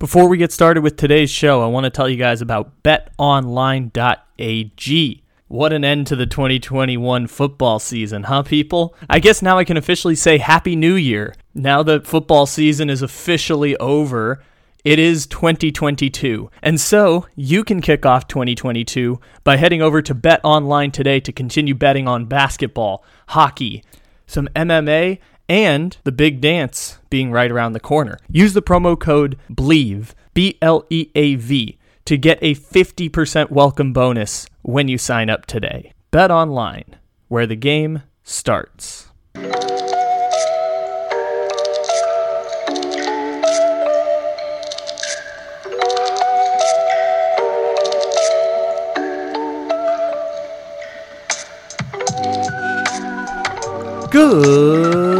Before we get started with today's show, I want to tell you guys about betonline.ag. What an end to the 2021 football season, huh, people? I guess now I can officially say Happy New Year. Now that football season is officially over, it is 2022. And so you can kick off 2022 by heading over to Bet Online today to continue betting on basketball, hockey, some MMA, and the big dance being right around the corner. Use the promo code BLEAV, B L E A V, to get a 50% welcome bonus when you sign up today. Bet Online, where the game starts. Good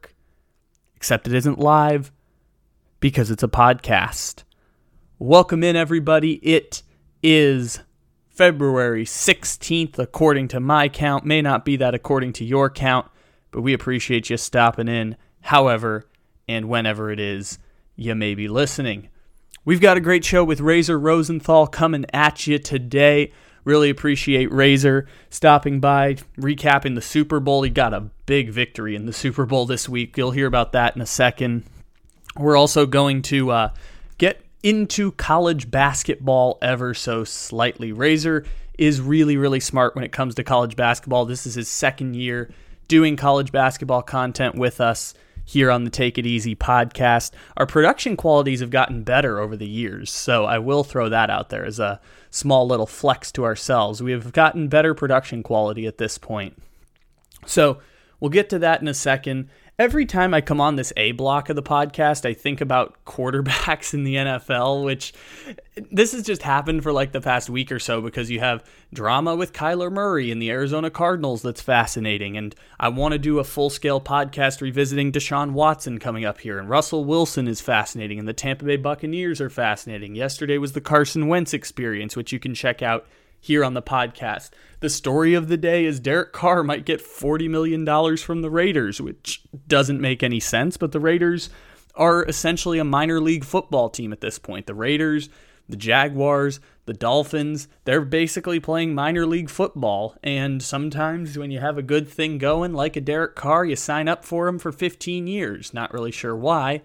Except it isn't live because it's a podcast. Welcome in, everybody. It is February 16th, according to my count. May not be that according to your count, but we appreciate you stopping in, however and whenever it is you may be listening. We've got a great show with Razor Rosenthal coming at you today. Really appreciate Razor stopping by, recapping the Super Bowl. He got a big victory in the Super Bowl this week. You'll hear about that in a second. We're also going to uh, get into college basketball ever so slightly. Razor is really, really smart when it comes to college basketball. This is his second year doing college basketball content with us here on the Take It Easy podcast. Our production qualities have gotten better over the years, so I will throw that out there as a small little flex to ourselves. We have gotten better production quality at this point. So we'll get to that in a second. Every time I come on this A block of the podcast, I think about quarterbacks in the NFL, which this has just happened for like the past week or so because you have drama with Kyler Murray and the Arizona Cardinals that's fascinating. And I want to do a full scale podcast revisiting Deshaun Watson coming up here. And Russell Wilson is fascinating, and the Tampa Bay Buccaneers are fascinating. Yesterday was the Carson Wentz experience, which you can check out here on the podcast. The story of the day is Derek Carr might get $40 million from the Raiders, which doesn't make any sense, but the Raiders are essentially a minor league football team at this point. The Raiders, the Jaguars, the Dolphins, they're basically playing minor league football. And sometimes when you have a good thing going, like a Derek Carr, you sign up for him for 15 years. Not really sure why,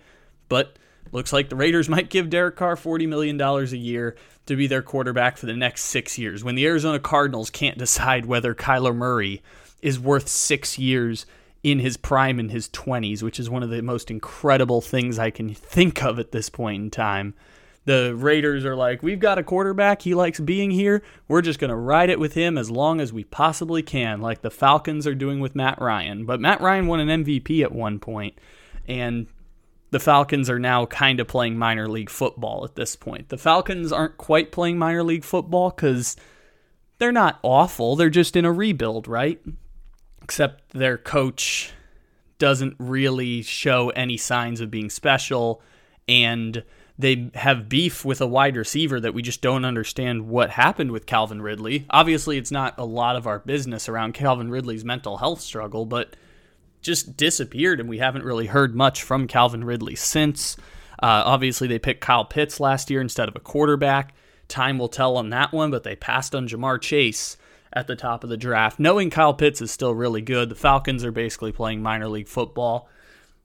but looks like the Raiders might give Derek Carr $40 million a year to be their quarterback for the next six years. When the Arizona Cardinals can't decide whether Kyler Murray is worth six years in his prime in his 20s, which is one of the most incredible things I can think of at this point in time. The Raiders are like, we've got a quarterback. He likes being here. We're just going to ride it with him as long as we possibly can, like the Falcons are doing with Matt Ryan. But Matt Ryan won an MVP at one point, and the Falcons are now kind of playing minor league football at this point. The Falcons aren't quite playing minor league football because they're not awful. They're just in a rebuild, right? Except their coach doesn't really show any signs of being special, and they have beef with a wide receiver that we just don't understand what happened with Calvin Ridley. Obviously, it's not a lot of our business around Calvin Ridley's mental health struggle, but just disappeared, and we haven't really heard much from Calvin Ridley since. Uh, obviously, they picked Kyle Pitts last year instead of a quarterback. Time will tell on that one, but they passed on Ja'Marr Chase at the top of the draft. Knowing Kyle Pitts is still really good, the Falcons are basically playing minor league football.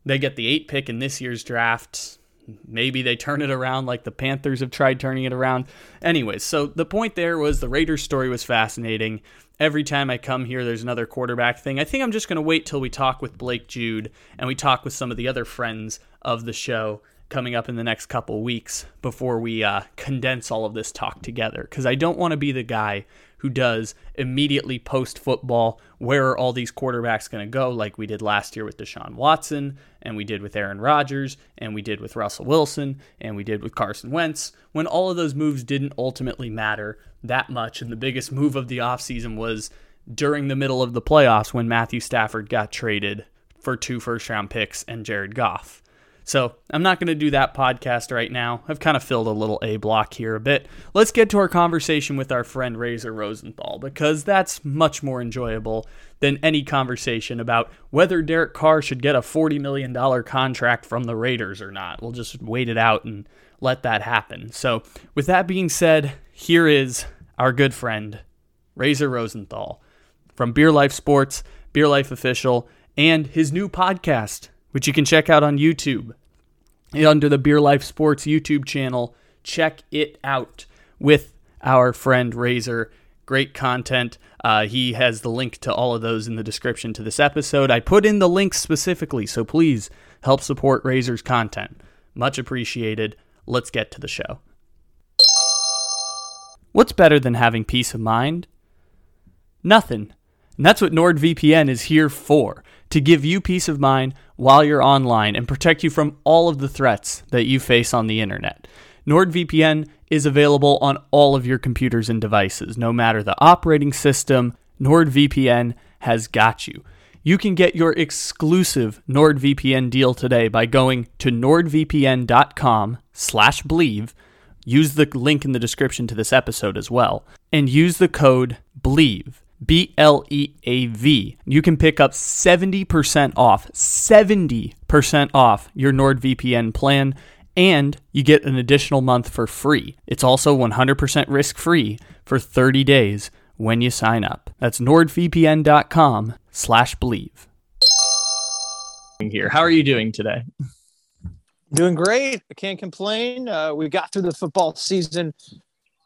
They get the eight pick in this year's draft. Maybe they turn it around like the Panthers have tried turning it around. Anyways, so the point there was the Raiders story was fascinating. Every time I come here, there's another quarterback thing. I think I'm just going to wait till we talk with Blake Jude and we talk with some of the other friends of the show coming up in the next couple weeks before we uh, condense all of this talk together because I don't want to be the guy who does immediately post football where are all these quarterbacks going to go like we did last year with Deshaun Watson and we did with Aaron Rodgers and we did with Russell Wilson and we did with Carson Wentz when all of those moves didn't ultimately matter that much and the biggest move of the offseason was during the middle of the playoffs when Matthew Stafford got traded for two first round picks and Jared Goff. So I'm not going to do that podcast right now. I've kind of filled a little A block here a bit. Let's get to our conversation with our friend Razor Rosenthal because that's much more enjoyable than any conversation about whether Derek Carr should get a $40 million contract from the Raiders or not. We'll just wait it out and let that happen. So, with that being said, here is our good friend Razor Rosenthal from Beer Life Sports, Beer Life Official, and his new podcast which you can check out on YouTube under the Beer Life Sports YouTube channel. Check it out with our friend Razor. Great content. Uh, he has the link to all of those in the description to this episode. I put in the links specifically, so please help support Razor's content. Much appreciated. Let's get to the show. What's better than having peace of mind? Nothing. And that's what NordVPN is here for to give you peace of mind while you're online and protect you from all of the threats that you face on the internet. NordVPN is available on all of your computers and devices, no matter the operating system. NordVPN has got you. You can get your exclusive NordVPN deal today by going to nordvpn.com/believe. Use the link in the description to this episode as well, and use the code BLEAV B L E A V. You can pick up 70% off, 70% off your NordVPN plan, and you get an additional month for free. It's also 100% risk free for 30 days when you sign up. That's nordvpn.com slash believe. Here. How are you doing today? Doing great. I can't complain. Uh, we got through the football season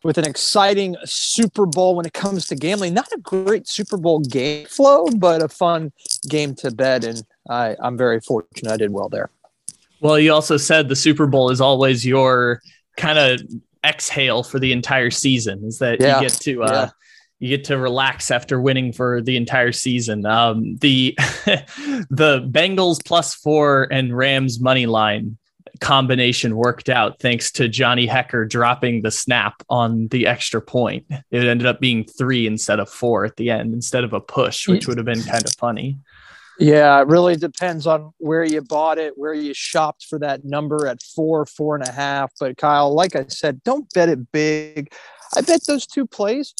with an exciting Super Bowl when it comes to gambling. Not a great Super Bowl game flow, but a fun game to bet. And I, I'm very fortunate I did well there. Well, you also said the Super Bowl is always your kind of exhale for the entire season. Is that yeah. you get to uh, yeah. you get to relax after winning for the entire season. Um, the the Bengals plus four and Rams money line combination worked out thanks to Johnny Hekker dropping the snap on the extra point. It ended up being three instead of four at the end, instead of a push, which hmm. would have been kind of funny. Yeah, it really depends on where you bought it, where you shopped for that number at four, four and a half. But Kyle, like I said, don't bet it big. I bet those two plays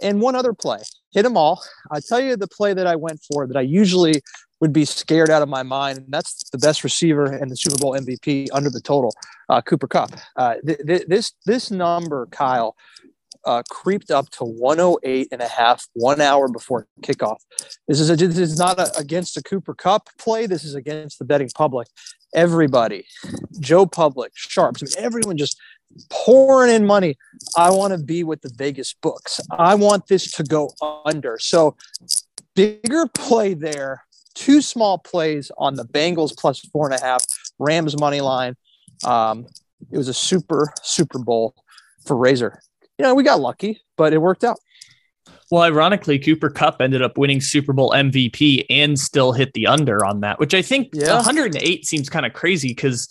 and one other play. Hit them all. I tell you the play that I went for that I usually would be scared out of my mind. And that's the best receiver and the Super Bowl MVP under the total, uh, Cooper Kupp. Uh, th- th- this this number, Kyle, uh, creeped up to 108 and a half one hour before kickoff. This is a, this is not a, against the Cooper Kupp play. This is against the betting public. Everybody, Joe Public, Sharps, I mean, everyone just pouring in money. I want to be with the Vegas books. I want this to go under. So bigger play there two small plays on the Bengals plus four and a half, Rams money line. Um, it was a super Super Bowl for Razor. You know, we got lucky, but it worked out. Well, ironically, Cooper Kupp ended up winning Super Bowl MVP and still hit the under on that, which I think yeah. 108 seems kind of crazy because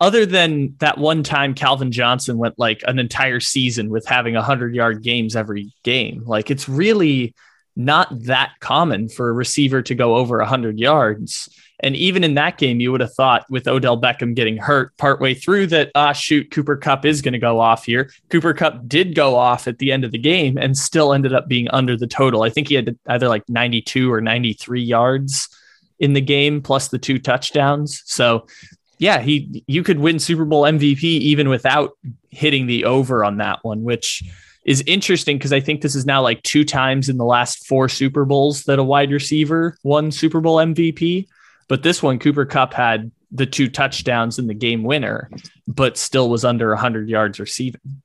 other than that one time Calvin Johnson went like an entire season with having 100 yard games every game, like it's really not that common for a receiver to go over 100 yards. And even in that game, you would have thought with Odell Beckham getting hurt partway through that, ah, shoot, Cooper Kupp is going to go off here. Cooper Kupp did go off at the end of the game and still ended up being under the total. I think he had either like 92 or 93 yards in the game, plus the two touchdowns. So, yeah, he you could win Super Bowl MVP even without hitting the over on that one, which is interesting because I think this is now like two times in the last four Super Bowls that a wide receiver won Super Bowl MVP. But this one, Cooper Kupp had the two touchdowns in the game winner, but still was under 100 yards receiving.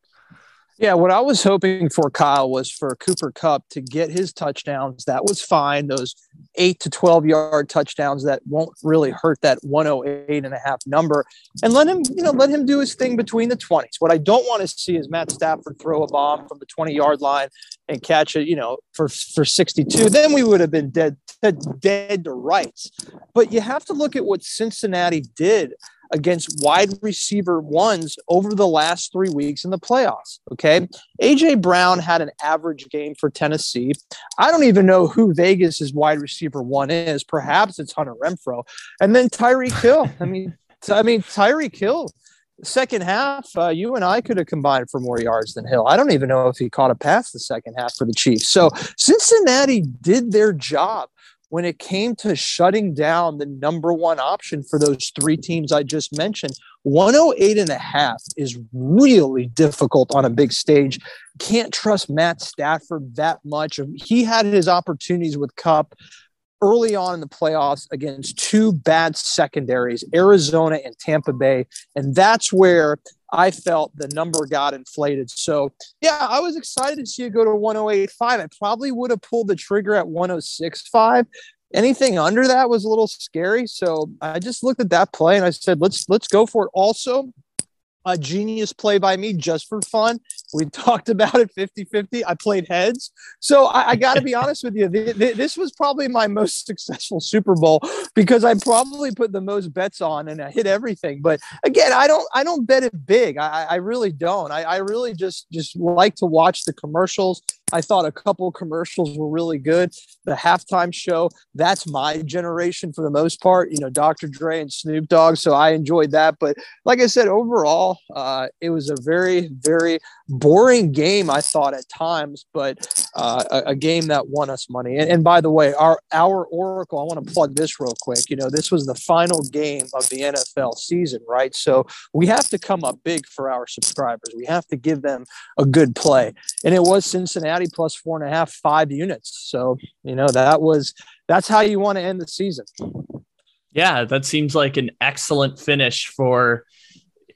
Yeah, what I was hoping for Kyle was for Cooper Kupp to get his touchdowns. That was fine. Those eight to 12 yard touchdowns that won't really hurt that 108 and a half number. And let him, you know, let him do his thing between the 20s. What I don't want to see is Matt Stafford throw a bomb from the 20 yard line and catch it, you know, for, for 62. Then we would have been dead, dead, dead to rights. But you have to look at what Cincinnati did against wide receiver ones over the last three weeks in the playoffs. Okay. AJ Brown had an average game for Tennessee. I don't even know who Vegas's wide receiver one is. Perhaps it's Hunter Renfrow. And then Tyree Hill. I mean, I mean, Tyreek Hill. Second half, uh, you and I could have combined for more yards than Hill. I don't even know if he caught a pass the second half for the Chiefs. So Cincinnati did their job when it came to shutting down the number one option for those three teams I just mentioned, 108 and a half is really difficult on a big stage. Can't trust Matt Stafford that much. He had his opportunities with Kupp early on in the playoffs against two bad secondaries, Arizona and Tampa Bay. And that's where I felt the number got inflated. So, yeah, I was excited to see it go to 108.5. I probably would have pulled the trigger at 106.5. Anything under that was a little scary. So I just looked at that play and I said, let's let's go for it. Also, a genius play by me just for fun. We talked about it 50 50. I played heads. So I, I got to be honest with you. this was probably my most successful Super Bowl because I probably put the most bets on and I hit everything. But again, I don't I don't bet it big. I, I really don't. I, I really just just like to watch the commercials. I thought a couple commercials were really good. The halftime show, that's my generation for the most part, you know, Dr. Dre and Snoop Dogg. So I enjoyed that. But like I said, overall, uh, it was a very, very boring game, I thought at times, but uh, a, a, game that won us money. And, and, by the way, our, our Oracle, I want to plug this real quick. You know, this was the final game of the NFL season, right? So we have to come up big for our subscribers. We have to give them a good play. And it was Cincinnati plus four and a half, five units. So, you know, that was, that's how you want to end the season. Yeah, that seems like an excellent finish for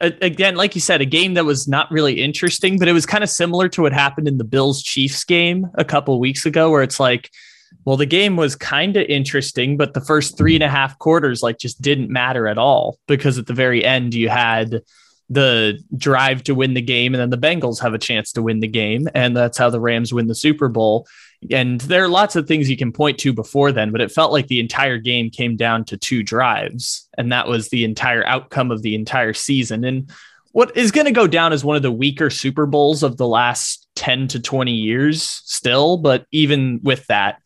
again, like you said, a game that was not really interesting, but it was kind of similar to what happened in the Bills Chiefs game a couple weeks ago, where it's like, well, the game was kind of interesting, but the first three and a half quarters like just didn't matter at all because at the very end you had the drive to win the game, and then the Bengals have a chance to win the game, and that's how the Rams win the Super Bowl. And there are lots of things you can point to before then, but it felt like the entire game came down to two drives, and that was the entire outcome of the entire season. And what is going to go down as one of the weaker Super Bowls of the last 10 to 20 years still, but even with that,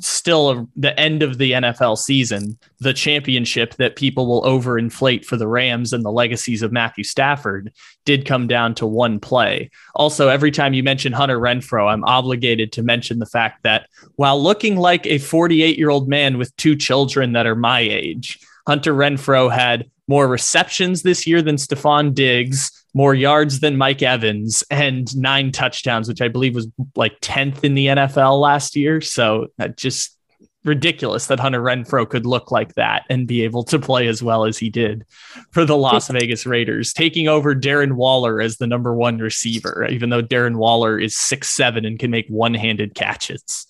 still a, the end of the NFL season, the championship that people will overinflate for the Rams and the legacies of Matthew Stafford did come down to one play. Also, every time you mention Hunter Renfrow, I'm obligated to mention the fact that while looking like a 48 year old man with two children that are my age, Hunter Renfrow had more receptions this year than Stefon Diggs, more yards than Mike Evans, and nine touchdowns, which I believe was like 10th in the NFL last year. So that just ridiculous that Hunter Renfrow could look like that and be able to play as well as he did for the Las Vegas Raiders, taking over Darren Waller as the number one receiver, even though Darren Waller is six seven and can make one handed catches.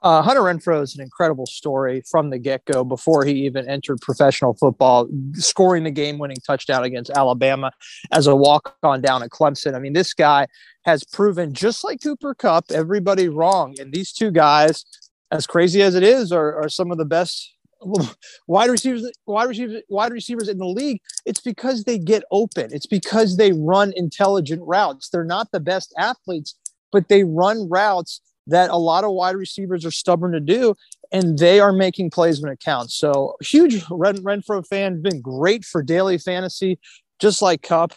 Uh, Hunter Renfrow is an incredible story from the get go before he even entered professional football, scoring the game winning touchdown against Alabama as a walk on down at Clemson. I mean, this guy has proven, just like Cooper Kupp, everybody wrong. And these two guys, as crazy as it is, are, are some of the best wide receivers wide receivers wide receivers in the league it's because they get open it's because they run intelligent routes they're not the best athletes but they run routes that a lot of wide receivers are stubborn to do, and they are making plays when it counts. So, huge Ren- Renfrow fan, been great for daily fantasy, just like Kupp.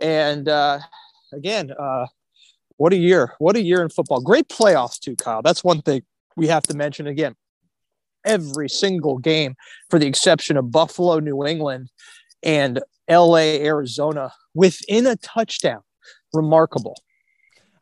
And uh, again, uh, what a year! What a year in football. Great playoffs too, Kyle. That's one thing we have to mention again. Every single game, for the exception of Buffalo, New England, and LA, Arizona, within a touchdown. Remarkable.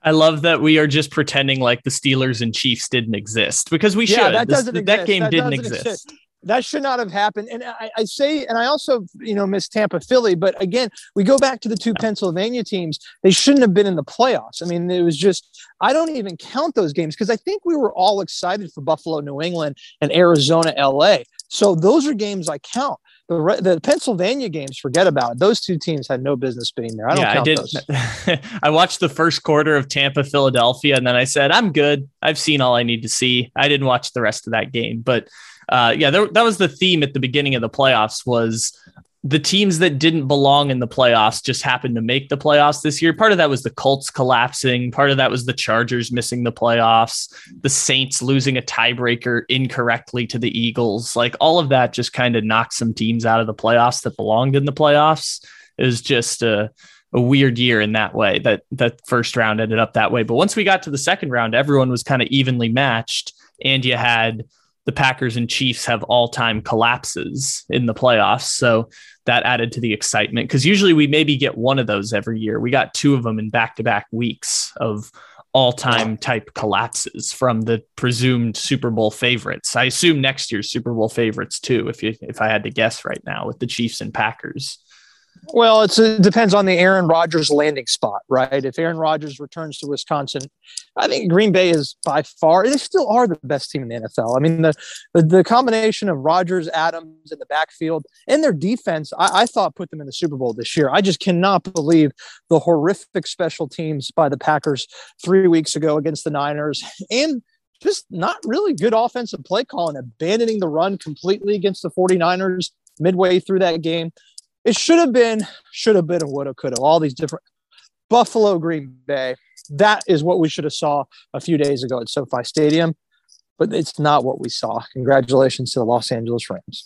I love that we are just pretending like the Steelers and Chiefs didn't exist because we yeah, should. That, doesn't that game that didn't exist. exist. that should not have happened. And I, I, say, and I also, you know, miss Tampa Philly. But again, we go back to the two Pennsylvania teams. They shouldn't have been in the playoffs. I mean, it was just, I don't even count those games because I think we were all excited for Buffalo, New England, and Arizona, LA. So those are games I count. The, the Pennsylvania games, forget about it. Those two teams had no business being there. I don't yeah, count I did. Those. I watched the first quarter of Tampa, Philadelphia, and then I said, I'm good. I've seen all I need to see. I didn't watch the rest of that game, but uh, yeah, there, that was the theme at the beginning of the playoffs was the teams that didn't belong in the playoffs just happened to make the playoffs this year. Part of that was the Colts collapsing. Part of that was the Chargers missing the playoffs, the Saints losing a tiebreaker incorrectly to the Eagles. Like all of that just kind of knocked some teams out of the playoffs that belonged in the playoffs. It was just a, a weird year in that way that that first round ended up that way. But once we got to the second round, everyone was kind of evenly matched. And you had the Packers and Chiefs have all time collapses in the playoffs. So that added to the excitement because usually we maybe get one of those every year. We got two of them in back to back weeks of all time type collapses from the presumed Super Bowl favorites. I assume next year's Super Bowl favorites too, if you if I had to guess right now with the Chiefs and Packers. Well, it depends on the Aaron Rodgers landing spot, right? If Aaron Rodgers returns to Wisconsin, I think Green Bay is by far they still are the best team in the NFL. I mean, the the, the combination of Rodgers, Adams in the backfield, and their defense, I, I, thought put them in the Super Bowl this year. I just cannot believe the horrific special teams by the Packers three weeks ago against the Niners, and just not really good offensive play calling, abandoning the run completely against the 49ers midway through that game it should have been, should have been, would have, could have. All these different Buffalo, Green Bay. That is what we should have saw a few days ago at SoFi Stadium, but it's not what we saw. Congratulations to the Los Angeles Rams.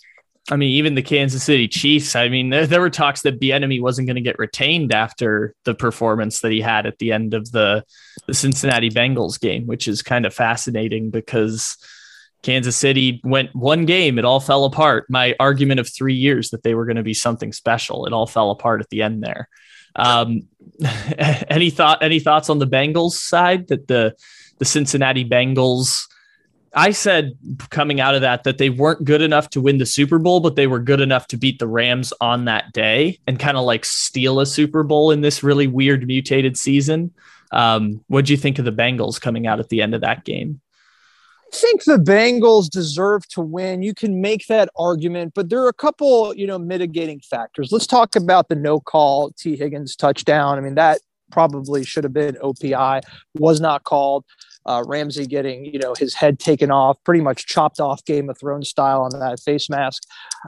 I mean, even the Kansas City Chiefs. I mean, there, there were talks that Bieniemy wasn't going to get retained after the performance that he had at the end of the the Cincinnati Bengals game, which is kind of fascinating because Kansas City went one game, it all fell apart. My argument of three years that they were going to be something special, it all fell apart at the end there. Um, any thought? Any thoughts on the Bengals side that the the Cincinnati Bengals? I said coming out of that that they weren't good enough to win the Super Bowl, but they were good enough to beat the Rams on that day and kind of like steal a Super Bowl in this really weird mutated season. Um, what do you think of the Bengals coming out at the end of that game? Think the Bengals deserve to win. You can make that argument, but there are a couple, you know, mitigating factors. Let's talk about the no call Tee Higgins touchdown. I mean, that probably should have been OPI, was not called. Uh, Ramsey getting, you know, his head taken off, pretty much chopped off Game of Thrones style on that face mask.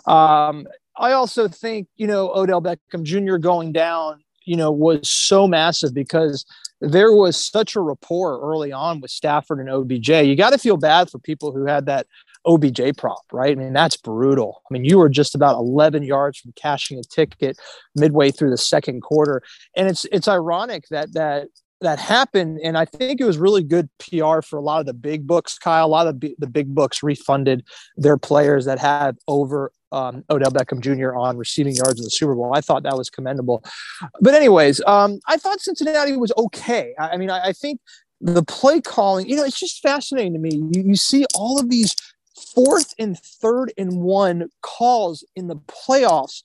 Um, I also think, you know, Odell Beckham Jr. going down, you know, was so massive because there was such a rapport early on with Stafford and OBJ. You got to feel bad for people who had that OBJ prop, right? I mean, that's brutal. I mean, you were just about 11 yards from cashing a ticket midway through the second quarter, and it's it's ironic that that that happened, and I think it was really good PR for a lot of the big books. Kyle, a lot of the big books refunded their players that had over um, Odell Beckham Jr. on receiving yards in the Super Bowl. I thought that was commendable. But, anyways, um, I thought Cincinnati was okay. I, I mean, I, I, think the play calling, you know, it's just fascinating to me. You, you see all of these fourth and third and one calls in the playoffs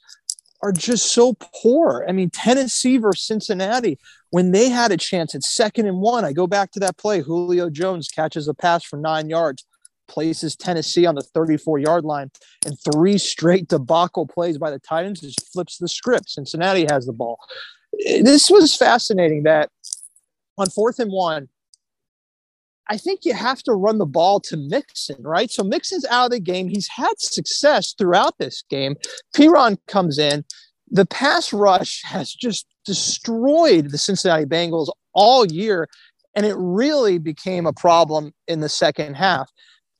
are just so poor. I mean, Tennessee versus Cincinnati, when they had a chance at second and one, I go back to that play. Julio Jones catches a pass for nine yards places Tennessee on the 34 yard line, and three straight debacle plays by the Titans just flips the script. Cincinnati has the ball. This was fascinating that on fourth and one, I think you have to run the ball to Mixon, right? So Mixon's out of the game. He's had success throughout this game. Perine comes in. The pass rush has just destroyed the Cincinnati Bengals all year, and it really became a problem in the second half.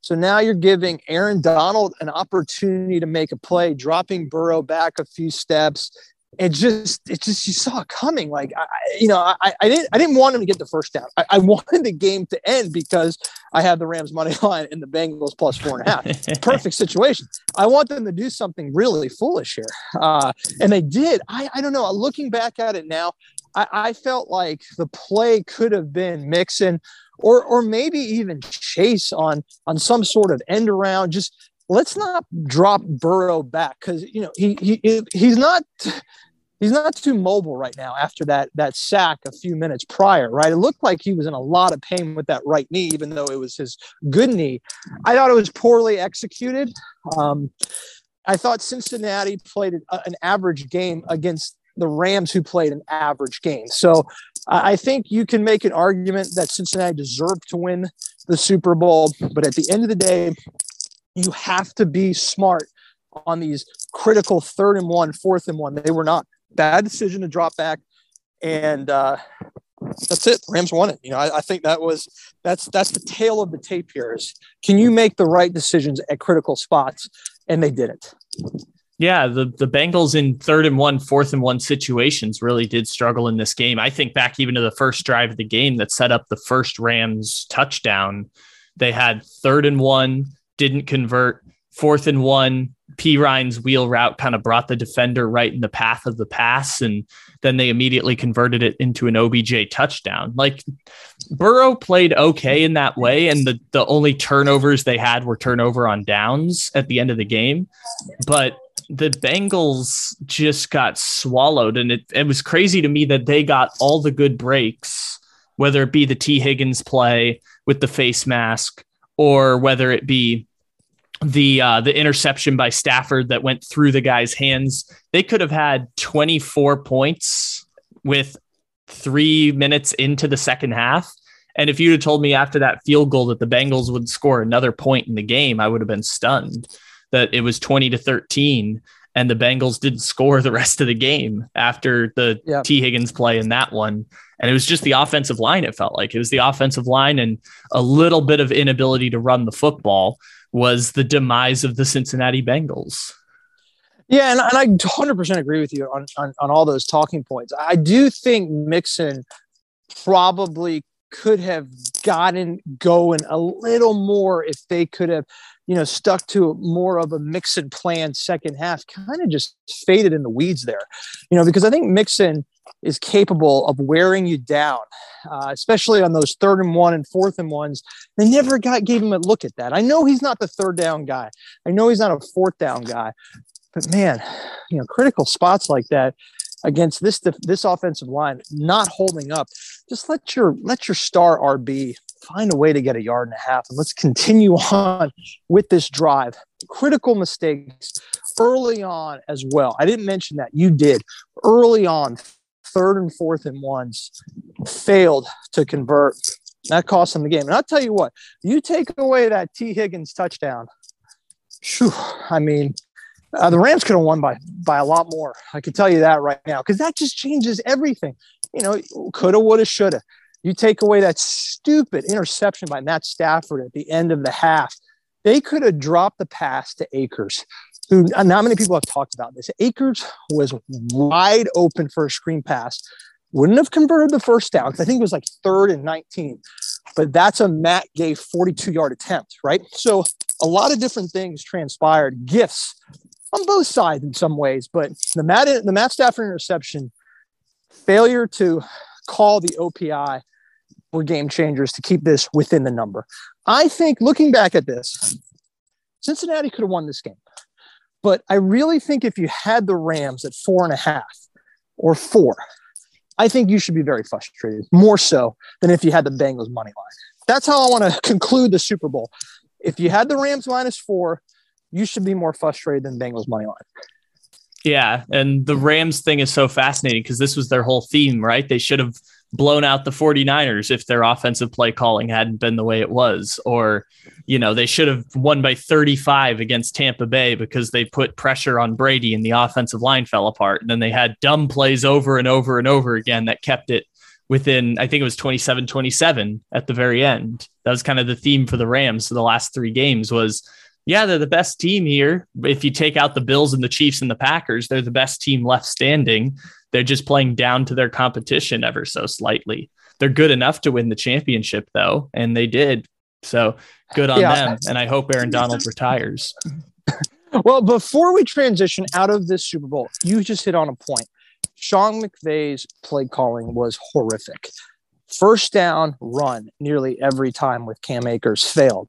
So now you're giving Aaron Donald an opportunity to make a play, dropping Burrow back a few steps. It just, it just, you saw it coming. Like, I, you know, I, I didn't, I didn't want him to get the first down. I, I wanted the game to end because I have the Rams money line and the Bengals plus four and a half. Perfect situation. I want them to do something really foolish here, uh, and they did. I, I don't know. Looking back at it now, I, I felt like the play could have been Mixon or or maybe even Chase on on some sort of end around. Just let's not drop Burrow back because you know he he he's not he's not too mobile right now after that that sack a few minutes prior right? It looked like he was in a lot of pain with that right knee even though it was his good knee. I thought it was poorly executed. Um, i thought cincinnati played an average game against the rams who played an average game so i think you can make an argument that cincinnati deserved to win the super bowl but at the end of the day you have to be smart on these critical third and one, fourth and one. They were not bad decision to drop back, and uh, that's it. Rams won it. You know, I, I, think that was that's that's the tale of the tape here. Is can you make the right decisions at critical spots, and they didn't. Yeah, the the Bengals in third and one, fourth and one situations really did struggle in this game. I think back even to the first drive of the game that set up the first Rams touchdown. They had third and one, didn't convert, fourth and one, Perine's wheel route kind of brought the defender right in the path of the pass, and then they immediately converted it into an OBJ touchdown. Like Burrow played okay in that way, and the the only turnovers they had were turnover on downs at the end of the game, but the Bengals just got swallowed, and it it was crazy to me that they got all the good breaks, whether it be the Tee Higgins play with the face mask, or whether it be the uh, the interception by Stafford that went through the guy's hands. They could have had 24 points with three minutes into the second half. And if you'd have told me after that field goal that the Bengals would score another point in the game, I would have been stunned that it was 20 to 13 and the Bengals didn't score the rest of the game after the yep. Tee Higgins play in that one. And it was just the offensive line, it felt like. It was the offensive line and a little bit of inability to run the football was the demise of the Cincinnati Bengals. Yeah, and, and I 100% agree with you on, on, on all those talking points. I do think Mixon probably could have gotten going a little more if they could have, you know, stuck to more of a Mixon plan second half, kind of just faded in the weeds there, you know, because I think Mixon – is capable of wearing you down, uh, especially on those third and one and fourth and ones. They never got gave him a look at that. I know he's not the third down guy. I know he's not a fourth down guy, but man, you know, critical spots like that against this this offensive line not holding up. Just let your let your star RB find a way to get a yard and a half, and let's continue on with this drive. Critical mistakes early on as well. I didn't mention that you did early on third and fourth and ones failed to convert. That cost them the game. And I'll tell you what, you take away that Tee Higgins touchdown. Whew, I mean, uh, the Rams could have won by by a lot more. I can tell you that right now because that just changes everything. You know, coulda, woulda, shoulda. You take away that stupid interception by Matt Stafford at the end of the half. They could have dropped the pass to Akers who uh, not many people have talked about this. Akers was wide open for a screen pass. Wouldn't have converted the first down because I think it was like third and 19. But that's a Matt Gay 42 yard attempt, right? So a lot of different things transpired, gifts on both sides in some ways. But the Matt, the Matt Stafford interception, failure to call the OPI were game changers to keep this within the number. I think looking back at this, Cincinnati could have won this game. But I really think if you had the Rams at four and a half or four, I think you should be very frustrated, more so than if you had the Bengals money line. That's how I want to conclude the Super Bowl. If you had the Rams minus four, you should be more frustrated than Bengals money line. Yeah, and the Rams thing is so fascinating because this was their whole theme, right? They should have blown out the 49ers if their offensive play calling hadn't been the way it was or you know they should have won by 35 against Tampa Bay because they put pressure on Brady and the offensive line fell apart. And then they had dumb plays over and over and over again that kept it within I think it was 27-27 at the very end. That was kind of the theme for the Rams for the last 3 games was yeah, they're the best team here. If you take out the Bills and the Chiefs and the Packers, they're the best team left standing. They're just playing down to their competition ever so slightly. They're good enough to win the championship, though, and they did. So good on yeah. them. And I hope Aaron Donald retires. Well, before we transition out of this Super Bowl, you just hit on a point. Sean McVay's play calling was horrific. First down run nearly every time with Cam Akers failed.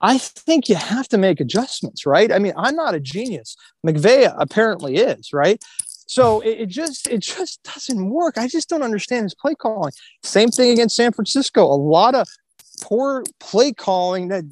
I think you have to make adjustments, right? I mean, I'm not a genius. McVay apparently is, right? So it, it, just it just doesn't work. I just don't understand his play calling. Same thing against San Francisco. A lot of poor play calling that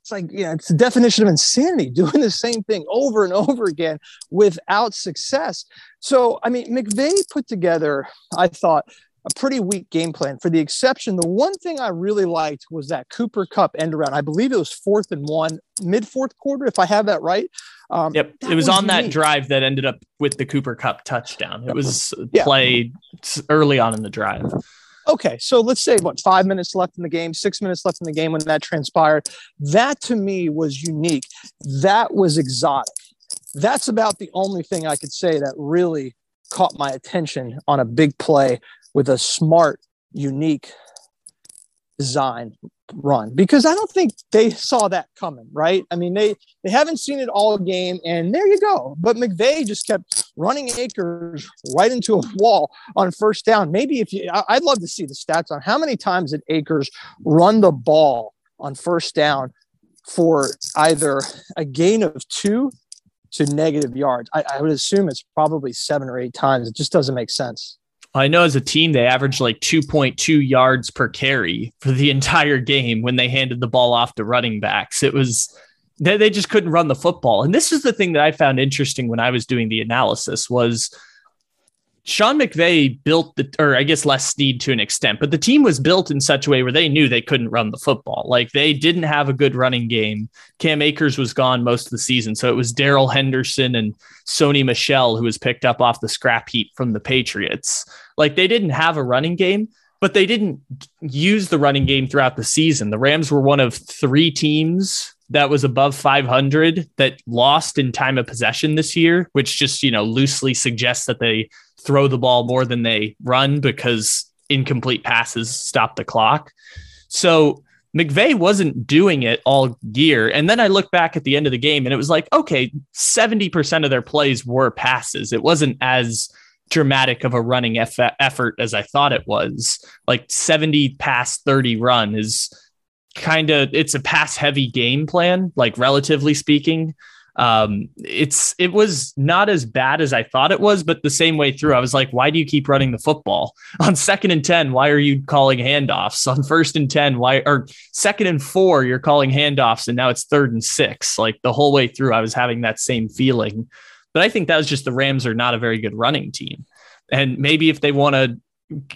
it's like yeah, it's the definition of insanity, doing the same thing over and over again without success. So I mean, McVay put together, I thought, a pretty weak game plan. For the exception, the one thing I really liked was that Cooper Kupp end around. I believe it was fourth and one, mid fourth quarter, if I have that right. Um, yep, it was, was on unique. that drive that ended up with the Cooper Kupp touchdown. It was yeah. played early on in the drive. Okay, so let's say what five minutes left in the game, six minutes left in the game when that transpired. That to me was unique. That was exotic. That's about the only thing I could say that really caught my attention on a big play with a smart, unique design run because I don't think they saw that coming, right? I mean, they they haven't seen it all game, and there you go. But McVay just kept running Akers right into a wall on first down. Maybe if you, I'd love to see the stats on how many times did Akers run the ball on first down for either a gain of two to negative yards. I, I would assume it's probably seven or eight times. It just doesn't make sense. I know as a team, they averaged like 2.2 yards per carry for the entire game when they handed the ball off to running backs. It was, they, they just couldn't run the football. And this is the thing that I found interesting when I was doing the analysis was Sean McVay built the, or I guess Les Snead to an extent, but the team was built in such a way where they knew they couldn't run the football. Like they didn't have a good running game. Cam Akers was gone most of the season. So it was Darrell Henderson and Sony Michel who was picked up off the scrap heap from the Patriots. Like they didn't have a running game, but they didn't use the running game throughout the season. The Rams were one of three teams that was above 500 that lost in time of possession this year, which just, you know, loosely suggests that they throw the ball more than they run because incomplete passes stop the clock. So McVay wasn't doing it all year. And then I look back at the end of the game and it was like, okay, 70% of their plays were passes. It wasn't as dramatic of a running eff- effort as I thought it was. Like 70 pass 30 run is kind of it's a pass heavy game plan, like relatively speaking um, it's it was not as bad as I thought it was, but the same way through, I was like, why do you keep running the football on second and ten? Why are you calling handoffs on first and ten? Why or second and four? You're calling handoffs, and now it's third and six. Like the whole way through, I was having that same feeling. But I think that was just the Rams are not a very good running team, and maybe if they want to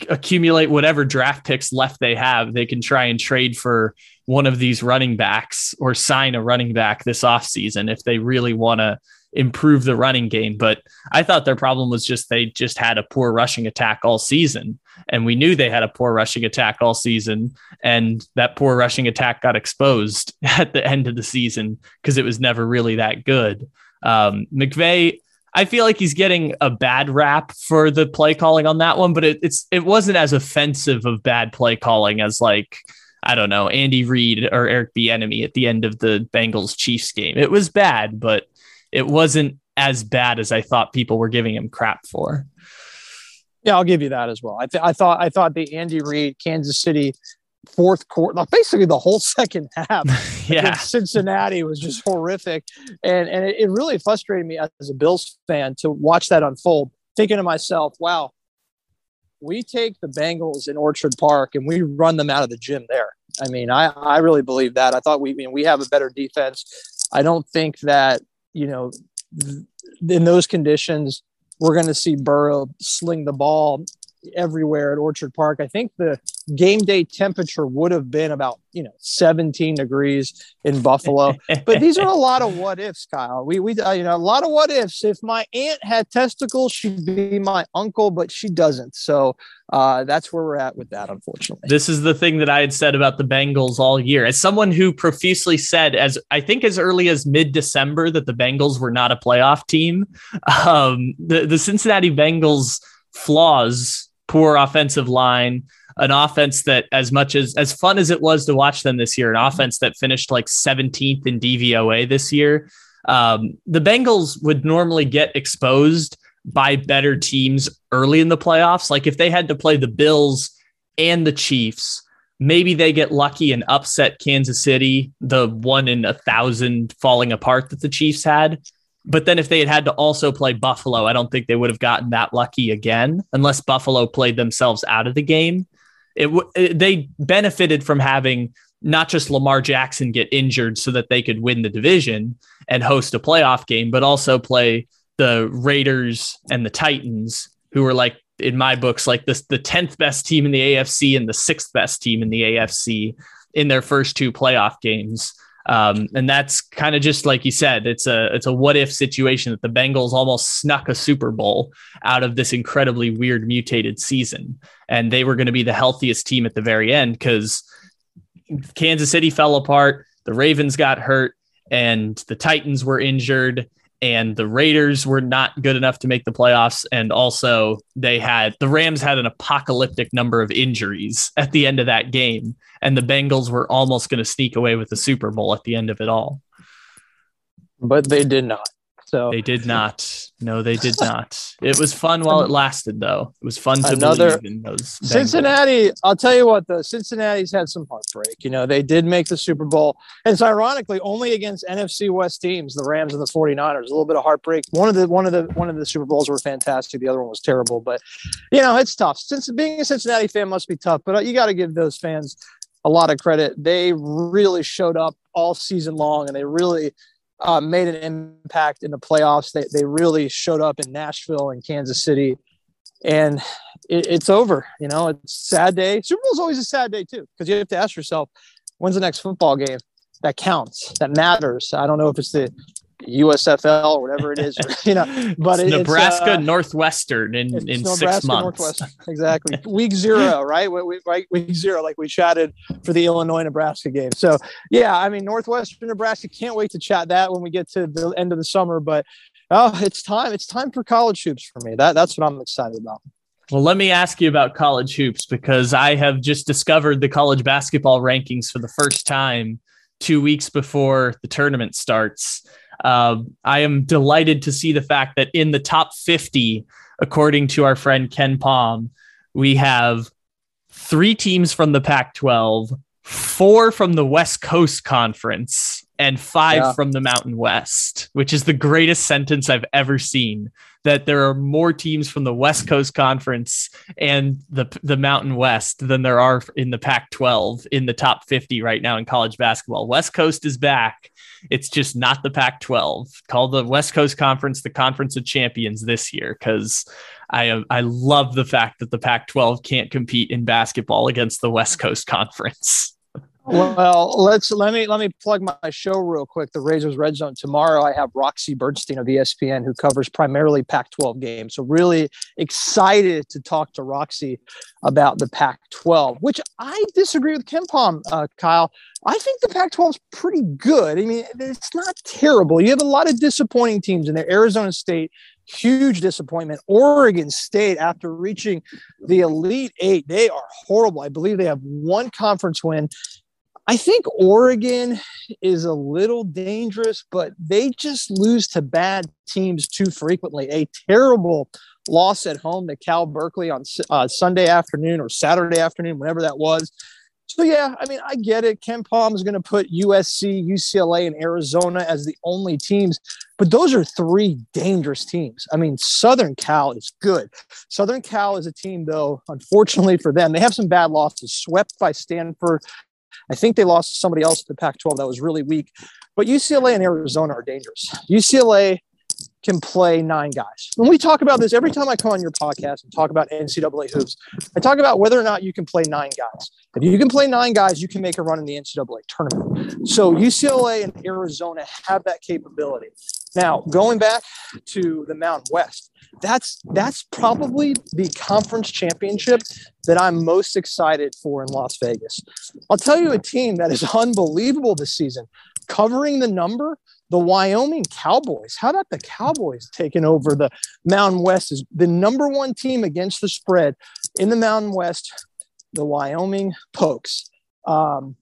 accumulate whatever draft picks left they have, they can try and trade for one of these running backs or sign a running back this offseason if they really want to improve the running game. But I thought their problem was just they just had a poor rushing attack all season. And we knew they had a poor rushing attack all season. And that poor rushing attack got exposed at the end of the season because it was never really that good. Um, McVay, I feel like he's getting a bad rap for the play calling on that one, but it, it's it wasn't as offensive of bad play calling as like I don't know, Andy Reid or Eric Bieniemy at the end of the Bengals Chiefs game. It was bad, but it wasn't as bad as I thought people were giving him crap for. Yeah, I'll give you that as well. I, th- I thought I thought the Andy Reid Kansas City fourth quarter, like basically the whole second half yeah. Cincinnati was just horrific, and and it, it really frustrated me as a Bills fan to watch that unfold. Thinking to myself, wow, we take the Bengals in Orchard Park and we run them out of the gym there. I mean, I, I really believe that. I thought we I mean, we have a better defense. I don't think that, you know, in those conditions, we're going to see Burrow sling the ball everywhere at Orchard Park. I think the game day temperature would have been about you know 17 degrees in Buffalo. but these are a lot of what ifs, Kyle. We we uh, you know a lot of what ifs. If my aunt had testicles, she'd be my uncle, but she doesn't. So uh, that's where we're at with that, unfortunately. This is the thing that I had said about the Bengals all year. As someone who profusely said, as I think as early as mid December, that the Bengals were not a playoff team. Um, the the Cincinnati Bengals flaws poor offensive line, an offense that as much as as fun as it was to watch them this year, an offense that finished like 17th in DVOA this year. Um, the Bengals would normally get exposed by better teams early in the playoffs. Like if they had to play the Bills and the Chiefs maybe they get lucky and upset Kansas City, the one in a thousand falling apart that the Chiefs had. But then if they had had to also play Buffalo, I don't think they would have gotten that lucky again, unless Buffalo played themselves out of the game. It, it they benefited from having not just Lamar Jackson get injured so that they could win the division and host a playoff game, but also play the Raiders and the Titans, who were like in my books like this the 10th best team in the AFC and the sixth best team in the AFC in their first two playoff games. Um, and that's kind of just like you said, it's a it's a what if situation that the Bengals almost snuck a Super Bowl out of this incredibly weird mutated season, and they were going to be the healthiest team at the very end because Kansas City fell apart, the Ravens got hurt, and the Titans were injured, and the Raiders were not good enough to make the playoffs. And also, they had the Rams had an apocalyptic number of injuries at the end of that game, and the Bengals were almost going to sneak away with the Super Bowl at the end of it all. But they did not. So they did not. No, they did not. It was fun while it lasted, though. It was fun to Another, believe in those. Cincinnati, I'll tell you what, the Cincinnati's had some heartbreak. You know, they did make the Super Bowl. And it's ironically only against NFC West teams, the Rams and the 49ers. A little bit of heartbreak. One of the one of the one of the Super Bowls were fantastic. The other one was terrible. But you know, it's tough. Since being a Cincinnati fan must be tough, but uh, you got to give those fans a lot of credit. They really showed up all season long and they really uh, made an impact in the playoffs. They, they really showed up in Nashville and Kansas City. And it, it's over. You know, it's sad day. Super Bowl is always a sad day, too, because you have to ask yourself, when's the next football game that counts, that matters? I don't know if it's the USFL or whatever it is, you know. But it's Nebraska uh, Northwestern in, in Nebraska, six months. Northwestern. exactly. week zero, right? We, right? Week zero, like we chatted for the Illinois Nebraska game. So yeah, I mean Northwestern Nebraska. Can't wait to chat that when we get to the end of the summer. But oh, it's time. It's time for college hoops for me. That that's what I'm excited about. Well, let me ask you about college hoops because I have just discovered the college basketball rankings for the first time two weeks before the tournament starts. Uh, I am delighted to see the fact that in the top 50, according to our friend KenPom, we have three teams from the Pac 12, four from the West Coast Conference, and five yeah. from the Mountain West, which is the greatest sentence I've ever seen. That there are more teams from the West Coast Conference and the the Mountain West than there are in the Pac-12 in the top 50 right now in college basketball. West Coast is back. It's just not the Pac-12. Call the West Coast Conference the Conference of Champions this year because I I love the fact that the Pac-12 can't compete in basketball against the West Coast Conference. Well, let's let me let me plug my show real quick. The Razors Red Zone tomorrow. I have Roxy Bernstein of ESPN who covers primarily Pac-12 games. So really excited to talk to Roxy about the Pac-12, which I disagree with KenPom, uh, Kyle. I think the Pac-12 is pretty good. I mean, it's not terrible. You have a lot of disappointing teams in there. Arizona State, huge disappointment. Oregon State, after reaching the Elite Eight, they are horrible. I believe they have one conference win I think Oregon is a little dangerous, but they just lose to bad teams too frequently. A terrible loss at home to Cal Berkeley on uh, Sunday afternoon or Saturday afternoon, whenever that was. So yeah, I mean, I get it. KenPom is going to put USC, UCLA, and Arizona as the only teams, but those are three dangerous teams. I mean, Southern Cal is good. Southern Cal is a team, though. Unfortunately for them, they have some bad losses. Swept by Stanford, I think they lost somebody else at the Pac 12 that was really weak. But UCLA and Arizona are dangerous. UCLA can play nine guys. When we talk about this, every time I come on your podcast and talk about NCAA hoops, I talk about whether or not you can play nine guys. If you can play nine guys, you can make a run in the NCAA tournament. So UCLA and Arizona have that capability. Now, going back to the Mountain West, that's that's probably the conference championship that I'm most excited for in Las Vegas. I'll tell you a team that is unbelievable this season, covering the number. The Wyoming Cowboys. How about the Cowboys taking over the Mountain West? Is the number one team against the spread in the Mountain West. The Wyoming Pokes. Um,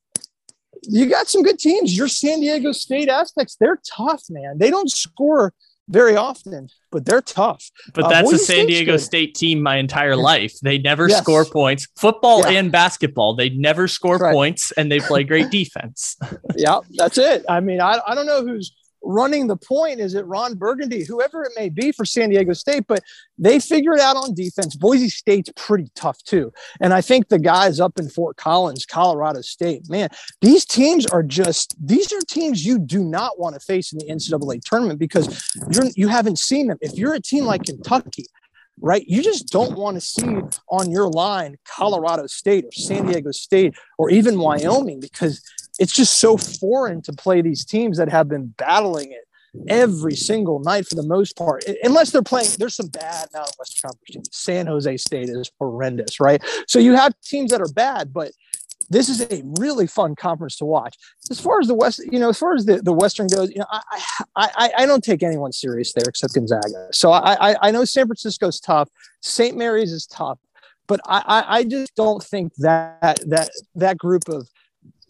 you got some good teams. Your San Diego State Aztecs, they're tough, man. They don't score very often, but they're tough. But Uh, that's a San State's Diego good. State team my entire life. They never Yes. score points. Football Yeah. and basketball, they never score Right. points and they play great defense. yeah, that's it. I mean, I, I don't know who's running the point. Is it Ron Burgundy, whoever it may be for San Diego State? But they figure it out on defense. Boise State's pretty tough too. And I think the guys up in Fort Collins, Colorado State, man, these teams are just these are teams you do not want to face in the NCAA tournament because you're you haven't seen them. If you're a team like Kentucky, right? You just don't want to see on your line Colorado State or San Diego State or even Wyoming because it's just so foreign to play these teams that have been battling it every single night for the most part. Unless they're playing, there's some bad Mountain West Conference teams. San Jose State is horrendous, right? So you have teams that are bad, but this is a really fun conference to watch. As far as the West, you know, as far as the, the Western goes, you know, I, I I don't take anyone serious there except Gonzaga. So I I, I know San Francisco's tough, St. Mary's is tough, but I I just don't think that that that group of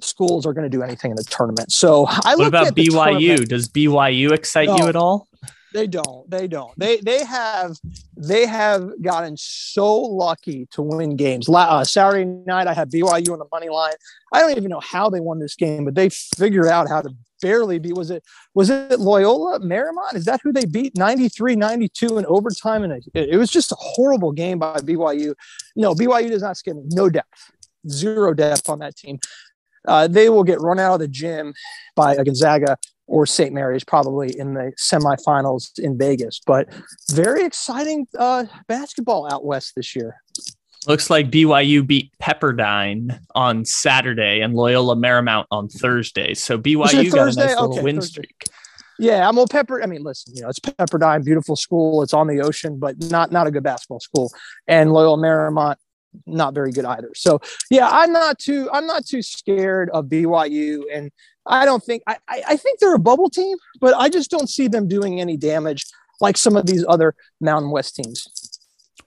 schools are going to do anything in the tournament. So I What look about at BYU? Does BYU excite you at all? They don't. They don't. They they have they have gotten so lucky to win games. Uh, Saturday night, I had BYU on the money line. I don't even know how they won this game, but they figured out how to barely beat. Was it was it Loyola Marymount? Is that who they beat 93-92 in overtime? And it, it was just a horrible game by BYU. No, BYU does not me. No depth, zero depth on that team. Uh, they will get run out of the gym by a Gonzaga or St. Mary's probably in the semifinals in Vegas. But very exciting uh, basketball out west this year. Looks like BYU beat Pepperdine on Saturday and Loyola Marymount on Thursday. So BYU got a nice little Okay, win Thursday. streak. Yeah, I'm well Pepper. I mean, listen, you know, it's Pepperdine, beautiful school. It's on the ocean, but not not a good basketball school. And Loyola Marymount, not very good either. So yeah, I'm not too I'm not too scared of BYU, and I don't think I I, think they're a bubble team, but I just don't see them doing any damage like some of these other Mountain West teams.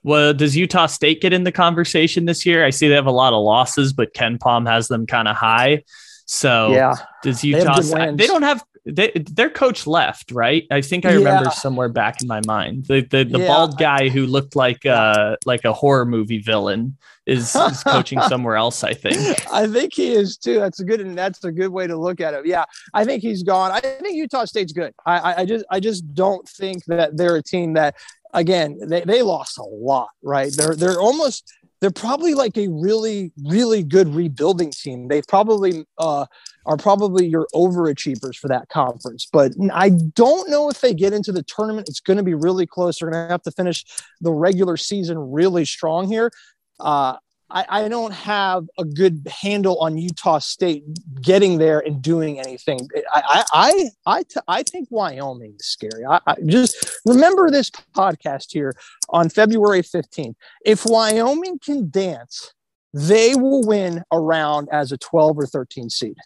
Well, does Utah State get in the conversation this year? I see they have a lot of losses, but KenPom has them kind of high. So Yeah, does Utah? good Sta- wins. They don't have they, their coach left, right? I think I remember Yeah. somewhere back in my mind the the, the Yeah. bald guy who looked like uh like a horror movie villain is, is coaching somewhere else. I think. I think he is too. That's a good and that's a good way to look at it. Yeah, I think he's gone. I think Utah State's good. I, I, just I just don't think that they're a team that again they, they lost a lot. Right? They're they're almost they're probably like a really really good rebuilding team. They probably uh, are probably your overachievers for that conference. But I don't know if they get into the tournament. It's going to be really close. They're going to have to finish the regular season really strong here. Uh, I, I don't have a good handle on Utah State getting there and doing anything. I I I I, t- I think Wyoming is scary. I, I just remember this podcast here on February 15th. If Wyoming can dance, they will win a round as a 12 or 13 seed.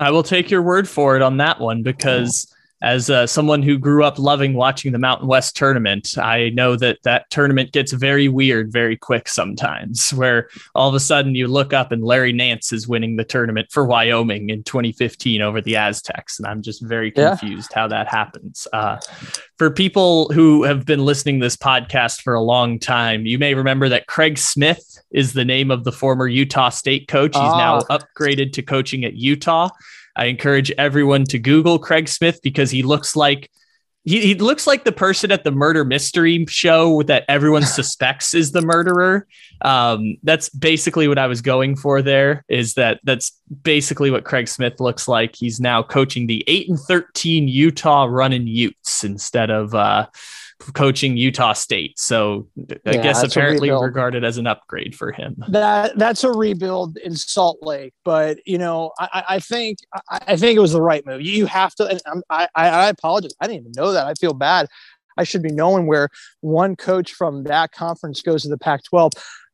I will take your word for it on that one because as uh, someone who grew up loving watching the Mountain West tournament, I know that that tournament gets very weird very quick sometimes, where all of a sudden you look up and Larry Nance is winning the tournament for Wyoming in 2015 over the Aztecs. And I'm just very Yeah. confused how that happens. Uh, for people who have been listening to this podcast for a long time, you may remember that Craig Smith is the name of the former Utah State coach. He's now Ah. upgraded to coaching at Utah. I encourage everyone to Google Craig Smith because he looks like he, he looks like the person at the murder mystery show that everyone suspects is the murderer. Um, that's basically what I was going for there is that that's basically what Craig Smith looks like. He's now coaching the 8 and 13 Utah running Utes instead of uh, coaching Utah State. So I Yeah, guess apparently regarded as an upgrade for him. that that's a rebuild in Salt Lake, but you know, I, I- think I, think it was the right move. You have to, and I'm, I I I apologize. I didn't even know that. I feel bad. I should be knowing where one coach from that conference goes to the Pac-12.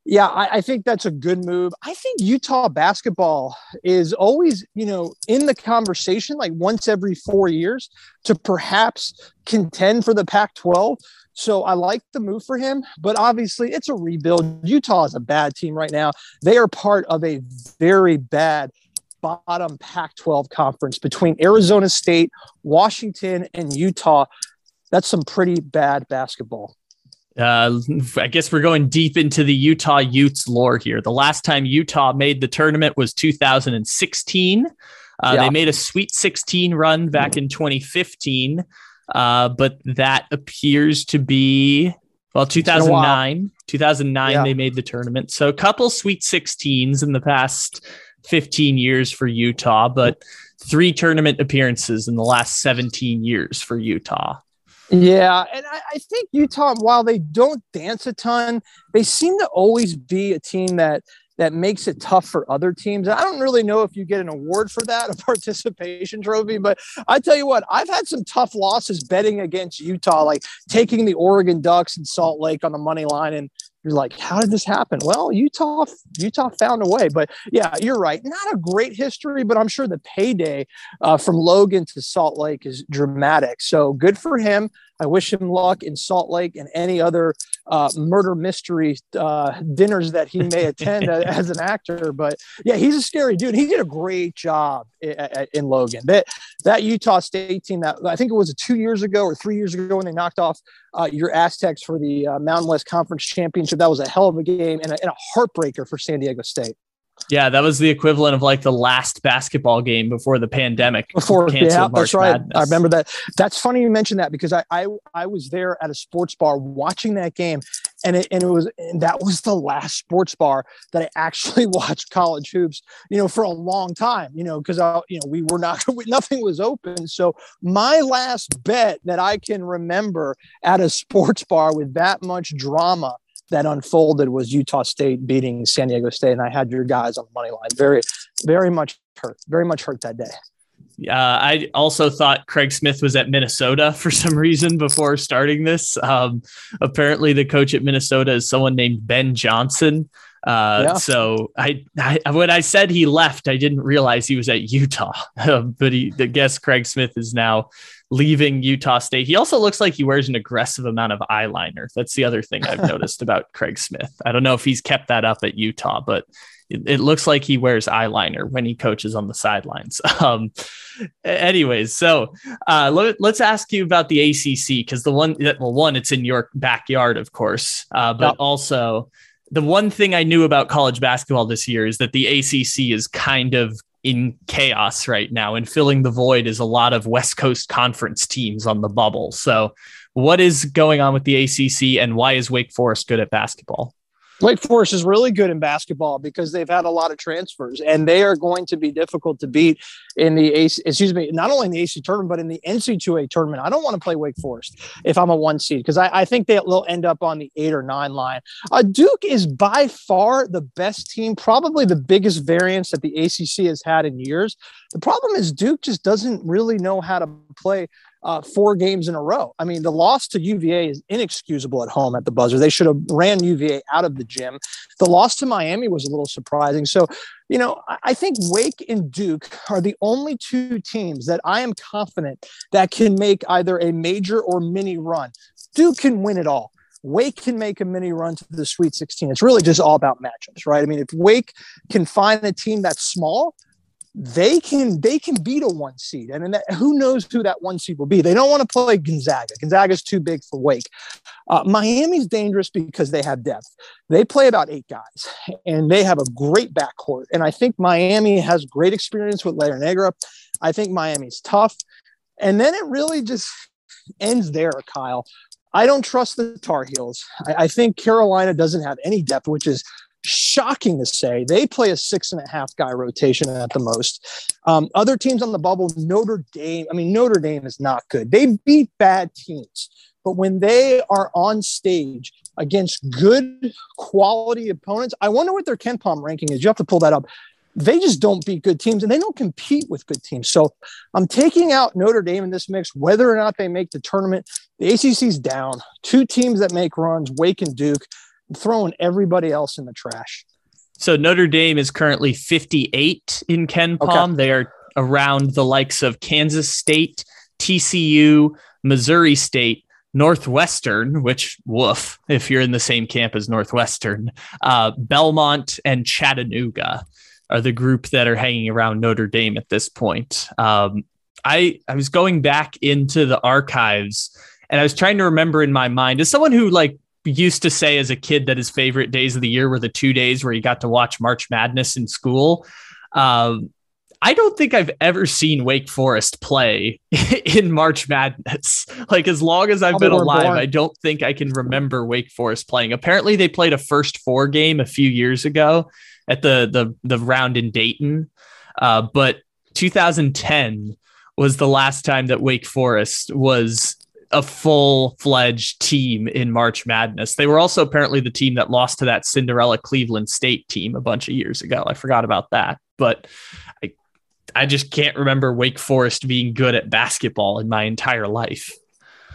Yeah, I, I think that's a good move. I think Utah basketball is always, you know, in the conversation like once every four years to perhaps contend for the Pac-12. So I like the move for him, but obviously it's a rebuild. Utah is a bad team right now. They are part of a very bad bottom Pac 12 conference between Arizona State, Washington, and Utah. that's some pretty bad basketball. Uh, I guess we're going deep into the Utah Utes lore here. The last time Utah made the tournament was 2016. Uh, yeah. They made a Sweet 16 run back in 2015, uh, but that appears to be well 2009. 2009 yeah. they made the tournament, so a couple Sweet 16s in the past 15 years for Utah, but three tournament appearances in the last 17 years for Utah. Yeah, and I, I, think Utah, while they don't dance a ton, they seem to always be a team that that makes it tough for other teams. I don't really know if you get an award for that, a participation trophy, but I tell you what, I've had some tough losses betting against Utah, like taking the Oregon Ducks and Salt Lake on the money line and you're like, how did this happen? Well, Utah, Utah found a way. But yeah, you're right. Not a great history, but I'm sure the payday uh, from Logan to Salt Lake is dramatic. So good for him. I wish him luck in Salt Lake and any other uh, murder mystery uh, dinners that he may attend as an actor. But yeah, he's a scary dude. He did a great job in, in Logan. That that Utah State team that I think it was two years ago or three years ago when they knocked off uh, your Aztecs for the uh, Mountain West Conference Championship. That was a hell of a game and a, and a heartbreaker for San Diego State. Yeah, that was the equivalent of like the last basketball game before the pandemic. Before, yeah, that's right. Madness. I remember that. That's funny you mentioned that because I, I I was there at a sports bar watching that game, and it and it was and that was the last sports bar that I actually watched college hoops. You know, for a long time. You know, because I you know we were not nothing was open. So my last bet that I can remember at a sports bar with that much drama that unfolded was Utah State beating San Diego State, and I had your guys on the money line. Very, very much hurt. Very much hurt that day. Uh, I also thought Craig Smith was at Minnesota for some reason before starting this. Um, apparently, the coach at Minnesota is someone named Ben Johnson. Uh, yeah. So I, I, when I said he left, I didn't realize he was at Utah. but he, I guess Craig Smith is now leaving Utah State. He also looks like he wears an aggressive amount of eyeliner. That's the other thing I've noticed about Craig Smith. I don't know if he's kept that up at Utah, but it, it looks like he wears eyeliner when he coaches on the sidelines. Um, anyways, so uh, let, us ask you about the ACC because the one, well, one, it's in your backyard, of course, uh, but yep. also the one thing I knew about college basketball this year is that the ACC is kind of in chaos right now, and filling the void is a lot of West Coast Conference teams on the bubble. So, what is going on with the ACC, and why is Wake Forest good at basketball? Wake Forest is really good in basketball because they've had a lot of transfers, and they are going to be difficult to beat in the AC. Excuse me, not only in the AC tournament but in the NC2A tournament. I don't want to play Wake Forest if I'm a one seed because I, I, think they'll end up on the eight or nine line. Uh, Duke is by far the best team, probably the biggest variance that the ACC has had in years. The problem is Duke just doesn't really know how to play uh, four games in a row. I mean, the loss to UVA is inexcusable at home at the buzzer. They should have ran UVA out of the gym. The loss to Miami was a little surprising. So, you know, I think Wake and Duke are the only two teams that I am confident that can make either a major or mini run. Duke can win it all. Wake can make a mini run to the Sweet 16. It's really just all about matchups, right? I mean, if Wake can find a team that's small they can they can beat a one seed, and that, who knows who that one seed will be. They don't want to play Gonzaga. Gonzaga's too big for Wake. Uh, Miami's dangerous because they have depth. They play about eight guys, and they have a great backcourt. And I think Miami has great experience with Larranaga. I think Miami's tough, and then it really just ends there, Kyle. I don't trust the Tar Heels. I, I think Carolina doesn't have any depth, which is shocking to say. They play a six and a half guy rotation at the most. Um, other teams on the bubble, Notre Dame, I mean, Notre Dame is not good. They beat bad teams, but when they are on stage against good quality opponents, I wonder what their KenPom ranking is. You have to pull that up. They just don't beat good teams and they don't compete with good teams. So I'm taking out Notre Dame in this mix, whether or not they make the tournament. The ACC's down. Two teams that make runs, Wake and Duke throwing everybody else in the trash. So Notre Dame is currently 58 in KenPom. Okay. They are around the likes of Kansas State, TCU, Missouri State, Northwestern, which woof, if you're in the same camp as Northwestern, uh, Belmont, and Chattanooga are the group that are hanging around Notre Dame at this point. Um, I I was going back into the archives And I was trying to remember in my mind, as someone who like used to say as a kid that his favorite days of the year were the two days where he got to watch March Madness in school. Um, I don't think I've ever seen Wake Forest play in March Madness. Like as long as I've been alive. I don't think I can remember Wake Forest playing. Apparently, they played a first four game a few years ago at the the the round in Dayton, uh, but 2010 was the last time that Wake Forest was a full fledged team in March Madness. They were also apparently the team that lost to that Cinderella Cleveland State team a bunch of years ago. I forgot about that, but I, I just can't remember Wake Forest being good at basketball in my entire life.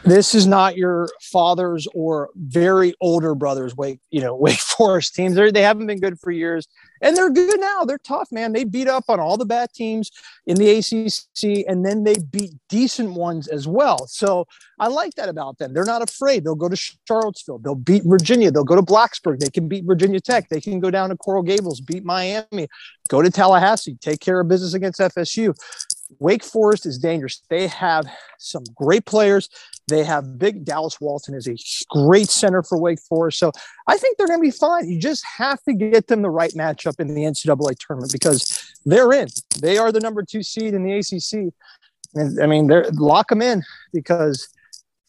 This is not your father's or very older brother's Wake, you know, Wake Forest teams. They're, they haven't been good for years and they're good now. They're tough, man. They beat up on all the bad teams in the ACC, and then they beat decent ones as well. So I like that about them. They're not afraid. They'll go to Charlottesville. They'll beat Virginia. They'll go to Blacksburg. They can beat Virginia Tech. They can go down to Coral Gables, beat Miami, go to Tallahassee, take care of business against FSU. Wake Forest is dangerous. They have some great players. They have big Dallas Walton is a great center for Wake Forest. So I think they're going to be fine. You just have to get them the right matchup in the NCAA tournament because they're in. They are the number two seed in the ACC. And I mean, they're lock them in because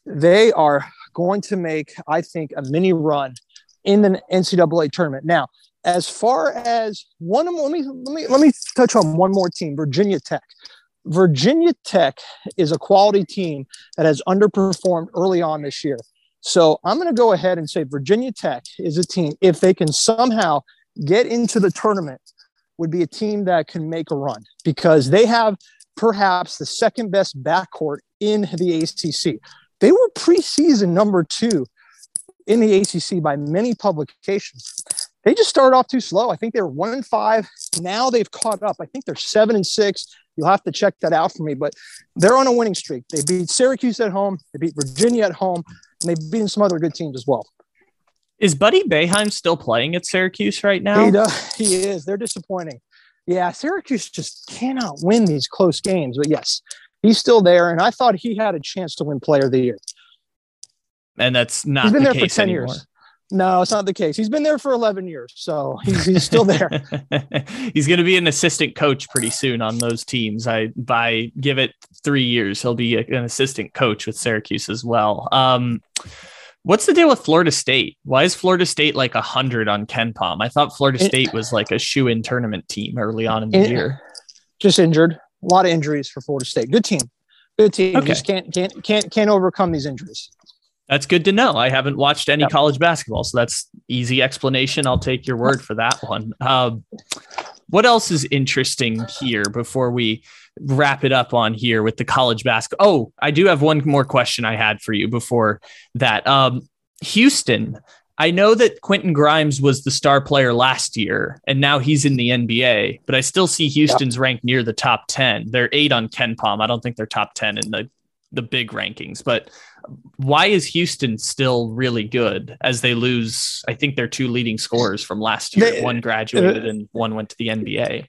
they are going to make, I think, a mini run in the NCAA tournament. Now, as far as one, let me let me let me touch on one more team, Virginia Tech. Virginia Tech is a quality team that has underperformed early on this year. So I'm going to go ahead and say Virginia Tech is a team, if they can somehow get into the tournament, would be a team that can make a run because they have perhaps the second best backcourt in the ACC. They were preseason number two in the ACC by many publications. They just started off too slow. I think they were one and five. Now they've caught up. I think they're seven and six. You'll have to check that out for me, but they're on a winning streak. They beat Syracuse at home, they beat Virginia at home, and they've beaten some other good teams as well. Is Buddy Boeheim still playing at Syracuse right now? He, does. he is. They're disappointing. Yeah, Syracuse just cannot win these close games. But yes, he's still there, and I thought he had a chance to win Player of the Year. And that's not he's been the there for ten anymore. years. No, it's not the case. He's been there for 11 years, so he's, he's still there. he's going to be an assistant coach pretty soon on those teams. I by give it three years, he'll be an assistant coach with Syracuse as well. Um, what's the deal with Florida State? Why is Florida State like a hundred on KenPom? I thought Florida State was like a shoe-in tournament team early on in the year. Just injured. A lot of injuries for Florida State. Good team. Good team. Okay. Just can't can't can't can't overcome these injuries. That's good to know. I haven't watched any yep. college basketball, so that's easy explanation. I'll take your word for that one. Um, what else is interesting here before we wrap it up on here with the college basketball? Oh, I do have one more question I had for you before that. Um, Houston, I know that Quentin Grimes was the star player last year, and now he's in the NBA, but I still see Houston's yep. ranked near the top 10. They're eight on KenPom. I don't think they're top 10 in the the big rankings. But why is Houston still really good as they lose? I think their two leading scorers from last year. They, one graduated and one went to the NBA.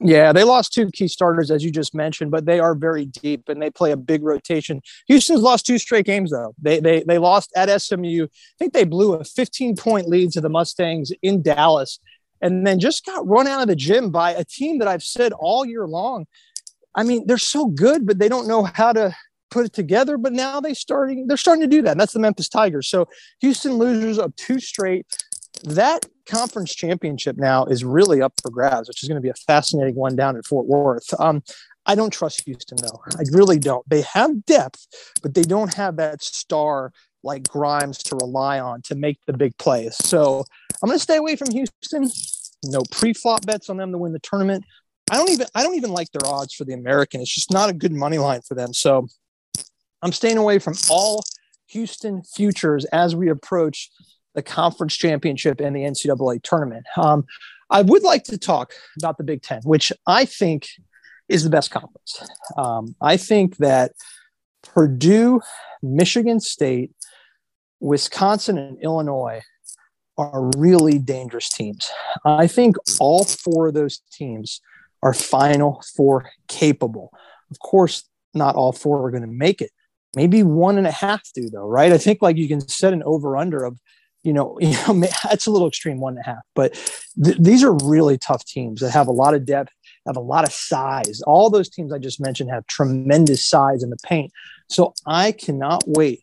Yeah, they lost two key starters, as you just mentioned, but they are very deep and they play a big rotation. Houston's lost two straight games, though. They, they, they lost at SMU. I think they blew a 15 point lead to the Mustangs in Dallas and then just got run out of the gym by a team that I've said all year long. I mean, they're so good, but they don't know how to put it together, but now they starting they're starting to do that. And that's the Memphis Tigers. So Houston losers of two straight. That conference championship now is really up for grabs, which is going to be a fascinating one down at Fort Worth. Um, I don't trust Houston though. I really don't. They have depth, but they don't have that star like Grimes to rely on to make the big plays. So I'm going to stay away from Houston. No pre-flop bets on them to win the tournament. I don't even I don't even like their odds for the American. It's just not a good money line for them. So I'm staying away from all Houston futures as we approach the conference championship and the NCAA tournament. Um, I would like to talk about the Big Ten, which I think is the best conference. Um, I think that Purdue, Michigan State, Wisconsin, and Illinois are really dangerous teams. I think all four of those teams are Final Four capable. Of course, not all four are going to make it, maybe one and a half do though, right? I think like you can set an over under of, you know, you know, that's a little extreme, one and a half. But th- these are really tough teams that have a lot of depth, have a lot of size. All those teams I just mentioned have tremendous size in the paint. So I cannot wait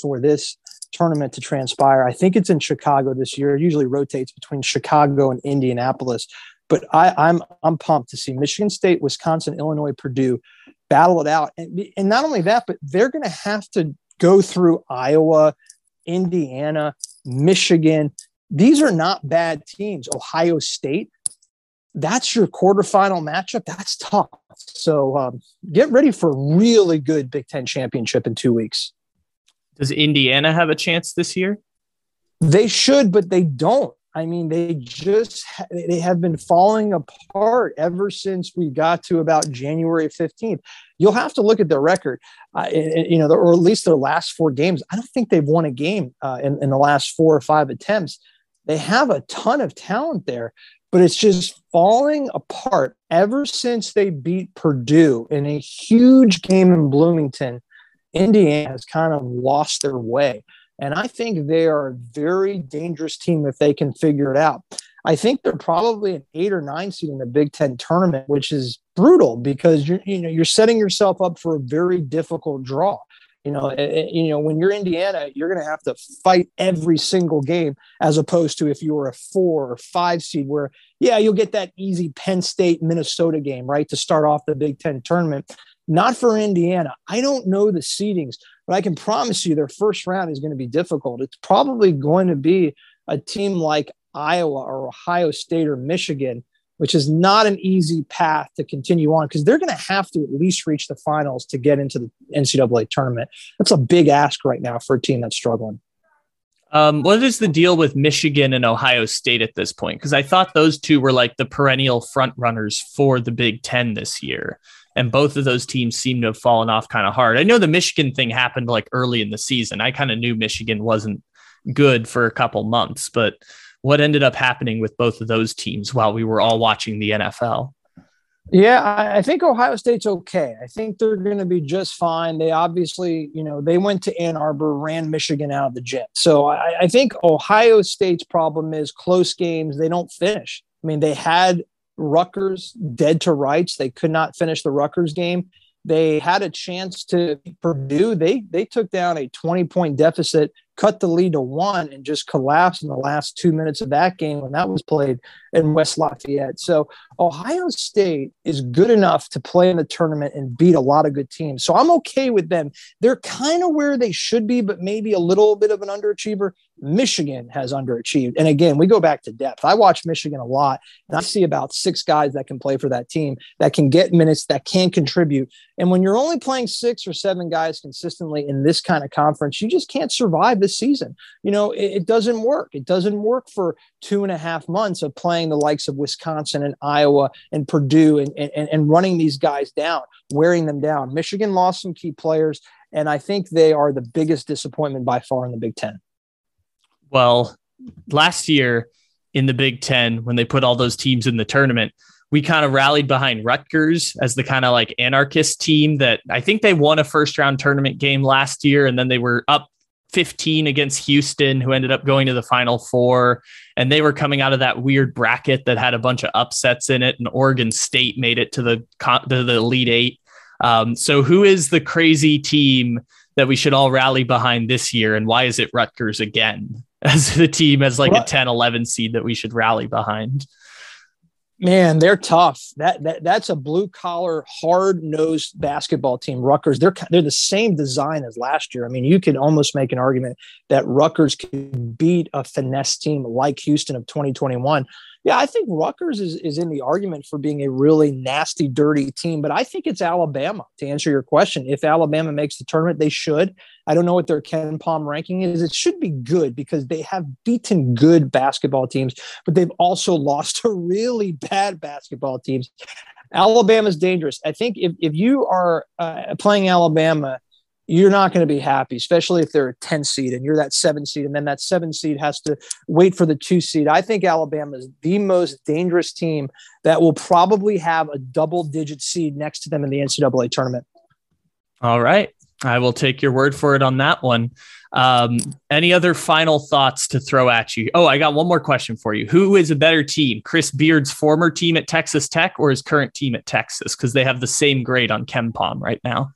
for this tournament to transpire. I think it's in Chicago this year. It usually rotates between Chicago and Indianapolis. But I, I'm I'm pumped to see Michigan State, Wisconsin, Illinois, Purdue battle it out. And, and not only that, but they're going to have to go through Iowa, Indiana, Michigan. These are not bad teams. Ohio State, that's your quarterfinal matchup. That's tough. So um, get ready for a really good Big Ten championship in two weeks. Does Indiana have a chance this year? They should, but they don't. I mean, they just they have been falling apart ever since we got to about January 15th. You'll have to look at their record, uh, you know, or at least their last four games. I don't think they've won a game uh, in, in the last four or five attempts. They have a ton of talent there, but it's just falling apart ever since they beat Purdue in a huge game in Bloomington. Indiana has kind of lost their way. And I think they are a very dangerous team if they can figure it out. I think they're probably an eight or nine seed in the Big Ten tournament, which is brutal because you're you know you're setting yourself up for a very difficult draw. You know, it, you know when you're Indiana, you're going to have to fight every single game, as opposed to if you were a four or five seed, where yeah, you'll get that easy Penn State Minnesota game right to start off the Big Ten tournament. Not for Indiana. I don't know the seedings, but I can promise you their first round is going to be difficult. It's probably going to be a team like Iowa or Ohio State or Michigan, which is not an easy path to continue on because they're going to have to at least reach the finals to get into the NCAA tournament. That's a big ask right now for a team that's struggling. Um, what is the deal with Michigan and Ohio State at this point? Because I thought those two were like the perennial front runners for the Big Ten this year and both of those teams seem to have fallen off kind of hard. I know the Michigan thing happened like early in the season. I kind of knew Michigan wasn't good for a couple months, but what ended up happening with both of those teams while we were all watching the NFL? Yeah, I think Ohio State's okay. I think they're going to be just fine. They obviously, you know, they went to Ann Arbor, ran Michigan out of the gym. So I, I think Ohio State's problem is close games. They don't finish. I mean, they had Rutgers dead to rights. They could not finish the Rutgers game. They had a chance to Purdue. They they took down a 20 point deficit cut the lead to one and just collapsed in the last two minutes of that game when that was played in West Lafayette. So Ohio State is good enough to play in the tournament and beat a lot of good teams. So I'm okay with them. They're kind of where they should be, but maybe a little bit of an underachiever. Michigan has underachieved. And again, we go back to depth. I watch Michigan a lot and I see about six guys that can play for that team that can get minutes, that can contribute. And when you're only playing six or seven guys consistently in this kind of conference, you just can't survive this season. You know, it, it, doesn't work. It doesn't work for two and a half months of playing the likes of Wisconsin and Iowa and Purdue and, and, and running these guys down, wearing them down. Michigan lost some key players, and I think they are the biggest disappointment by far in the Big Ten. Well, last year in the Big Ten, when they put all those teams in the tournament, we kind of rallied behind Rutgers as the kind of like anarchist team that I think they won a first round tournament game last year and then they were up 15 against Houston, who ended up going to the final four. And they were coming out of that weird bracket that had a bunch of upsets in it. And Oregon State made it to the, to the Elite Eight. Um, so, who is the crazy team that we should all rally behind this year? And why is it Rutgers again as the team as like a 10, 11 seed that we should rally behind? Man, they're tough. That, that that's a blue collar, hard nosed basketball team. Rutgers, they're they're the same design as last year. I mean, you could almost make an argument that Rutgers could beat a finesse team like Houston of 2021 yeah, I think Rutgers is, is in the argument for being a really nasty, dirty team, but I think it's Alabama to answer your question. If Alabama makes the tournament, they should. I don't know what their KenPom ranking is. It should be good because they have beaten good basketball teams, but they've also lost to really bad basketball teams. Alabama's dangerous. I think if, if you are uh, playing Alabama you're not going to be happy, especially if they're a 10 seed and you're that seven seed, and then that seven seed has to wait for the two seed. I think Alabama is the most dangerous team that will probably have a double digit seed next to them in the NCAA tournament. All right. I will take your word for it on that one. Um, any other final thoughts to throw at you? Oh, I got one more question for you. Who is a better team, Chris Beard's former team at Texas Tech or his current team at Texas? Because they have the same grade on KenPom right now.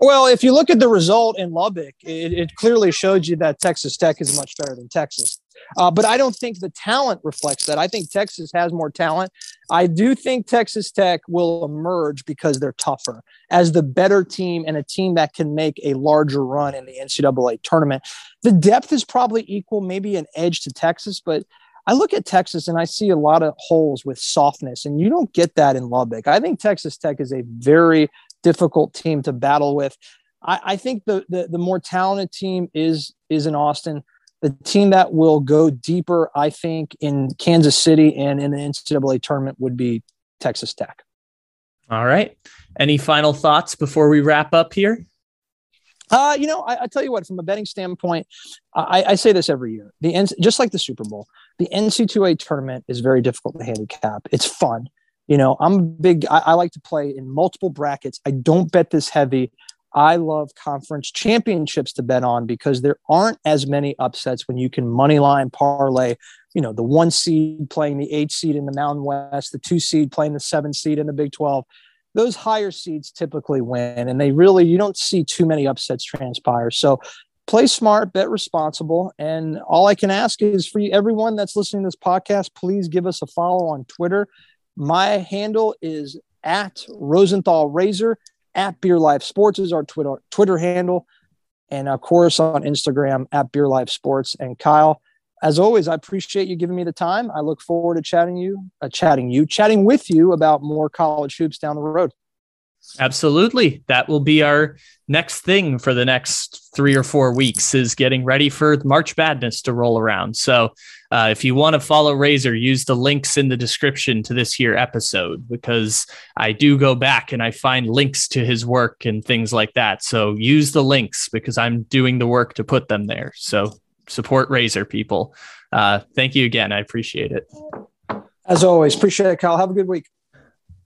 Well, if you look at the result in Lubbock, it, it clearly showed you that Texas Tech is much better than Texas. Uh, but I don't think the talent reflects that. I think Texas has more talent. I do think Texas Tech will emerge because they're tougher as the better team and a team that can make a larger run in the NCAA tournament. The depth is probably equal, maybe an edge to Texas, but I look at Texas and I see a lot of holes with softness, and you don't get that in Lubbock. I think Texas Tech is a very difficult team to battle with. I, I think the, the, the more talented team is is in Austin. The team that will go deeper, I think, in Kansas City and in the NCAA tournament would be Texas Tech. All right. Any final thoughts before we wrap up here? Uh, you know, I, I, tell you what, from a betting standpoint, I, I say this every year. The just like the Super Bowl, the NC2A tournament is very difficult to handicap. It's fun. You know, I'm big. I, I like to play in multiple brackets. I don't bet this heavy. I love conference championships to bet on because there aren't as many upsets when you can money line parlay. You know, the one seed playing the eight seed in the Mountain West, the two seed playing the seven seed in the Big 12. Those higher seeds typically win, and they really, you don't see too many upsets transpire. So play smart, bet responsible. And all I can ask is for you, everyone that's listening to this podcast, please give us a follow on Twitter my handle is at Rosenthal Razor. At Beer Life Sports is our Twitter Twitter handle, and of course on Instagram at Beer Life Sports. And Kyle, as always, I appreciate you giving me the time. I look forward to chatting you, uh, chatting you, chatting with you about more college hoops down the road. Absolutely. That will be our next thing for the next three or four weeks is getting ready for March Madness to roll around. So uh, if you want to follow Razor, use the links in the description to this here episode because I do go back and I find links to his work and things like that. So use the links because I'm doing the work to put them there. So support Razor people. Uh, thank you again. I appreciate it. As always, appreciate it, Kyle. Have a good week.